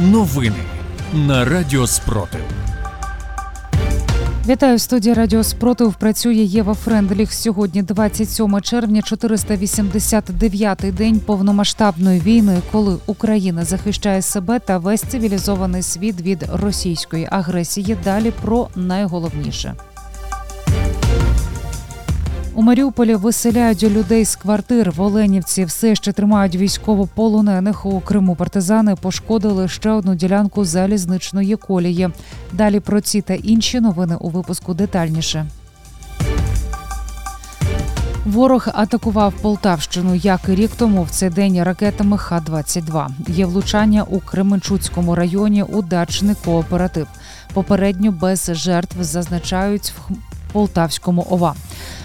Новини на Радіо Спротив. Вітаю в студії Радіо Спротив. Працює Єва Френдліх. Сьогодні 27 червня, 489-й день повномасштабної війни, коли Україна захищає себе та весь цивілізований світ від російської агресії. Далі про найголовніше. У Маріуполі виселяють людей з квартир. В Оленівці все ще тримають військовополонених. У Криму партизани пошкодили ще одну ділянку залізничної колії. Далі про ці та інші новини у випуску детальніше. Ворог атакував Полтавщину як і рік тому в цей день ракетами Х-22. Є влучання у Кременчуцькому районі у дачний кооператив. Попередньо без жертв зазначають в Полтавському ОВА.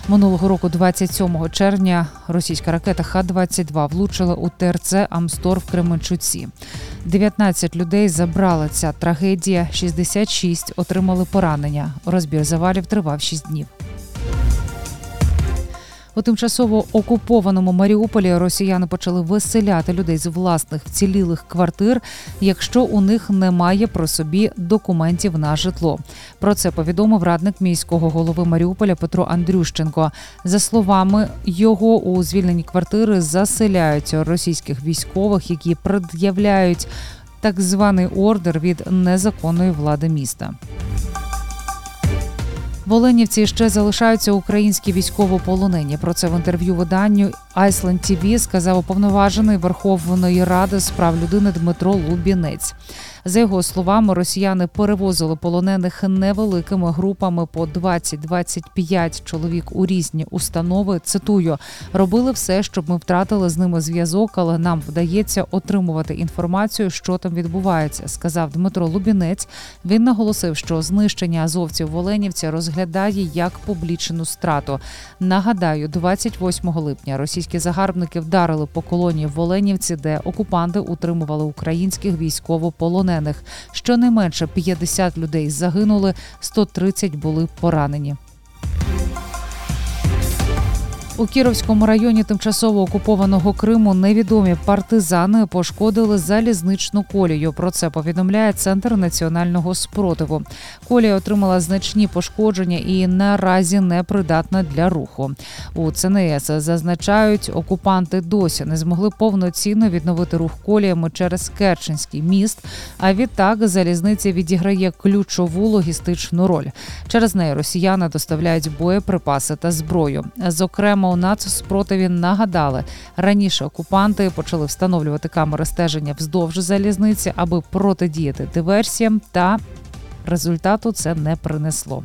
Минулого року, 27 червня, російська ракета Х-22 влучила у ТРЦ Амстор в Кременчуці. 19 людей забрала ця трагедія, 66 отримали поранення. Розбір завалів тривав 6 днів. У тимчасово окупованому Маріуполі росіяни почали виселяти людей з власних вцілілих квартир, якщо у них немає про собі документів на житло. Про це повідомив радник міського голови Маріуполя Петро Андрющенко. За словами його, у звільнені квартири заселяють російських військових, які пред'являють так званий ордер від незаконної влади міста. В Оленівці ще залишаються українські військовополонені. Про це в інтерв'ю виданню Iceland TV сказав уповноважений Верховної Ради з прав людини Дмитро Лубінець. За його словами, росіяни перевозили полонених невеликими групами по 20-25 чоловік у різні установи. Цитую, робили все, щоб ми втратили з ними зв'язок, але нам вдається отримувати інформацію, що там відбувається. Сказав Дмитро Лубінець. Він наголосив, що знищення азовців в Оленівці розглядає як публічну страту. Нагадаю, 28 липня російські загарбники вдарили по колонії в Оленівці, де окупанти утримували українських військовополонених. Щонайменше 50 людей загинули, 130 були поранені. У Кіровському районі тимчасово окупованого Криму невідомі партизани пошкодили залізничну колію. Про це повідомляє Центр національного спротиву. Колія отримала значні пошкодження і наразі не придатна для руху. У ЦНС зазначають, окупанти досі не змогли повноцінно відновити рух коліями через Керченський міст. А відтак залізниця відіграє ключову логістичну роль. Через неї росіяни доставляють боєприпаси та зброю. Зокрема у нацспротиві нагадали раніше окупанти почали встановлювати камери стеження вздовж залізниці, аби протидіяти диверсіям, та результату це не принесло.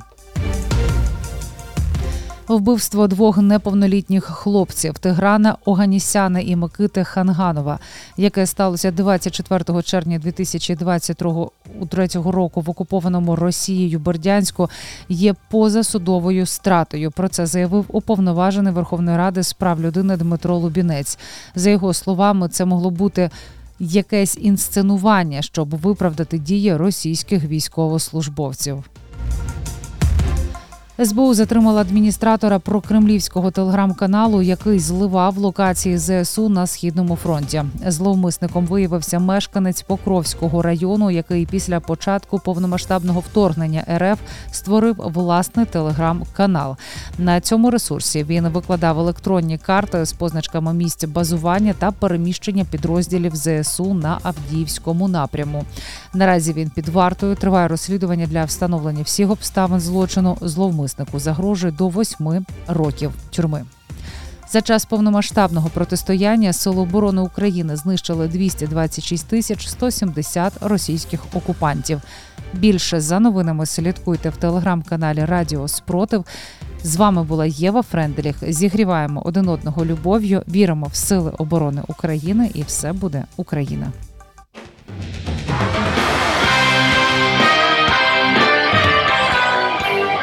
Вбивство двох неповнолітніх хлопців Тиграна Оганісяна і Микити Ханганова, яке сталося 24 червня 2023 року в окупованому Росією Бердянську, є позасудовою стратою. Про це заявив уповноважений Верховної Ради з прав людини Дмитро Лубінець. За його словами, це могло бути. Якесь інсценування, щоб виправдати дії російських військовослужбовців. СБУ затримала адміністратора прокремлівського телеграм-каналу, який зливав локації ЗСУ на східному фронті. Зловмисником виявився мешканець Покровського району, який після початку повномасштабного вторгнення РФ створив власний телеграм-канал. На цьому ресурсі він викладав електронні карти з позначками місця базування та переміщення підрозділів ЗСУ на Авдіївському напряму. Наразі він під вартою триває розслідування для встановлення всіх обставин злочину зловмисників зловмиснику загрожує до восьми років тюрми. За час повномасштабного протистояння Сили оборони України знищили 226 тисяч 170 російських окупантів. Більше за новинами слідкуйте в телеграм-каналі Радіо Спротив. З вами була Єва Френделіх. Зігріваємо один одного любов'ю. Віримо в сили оборони України, і все буде Україна.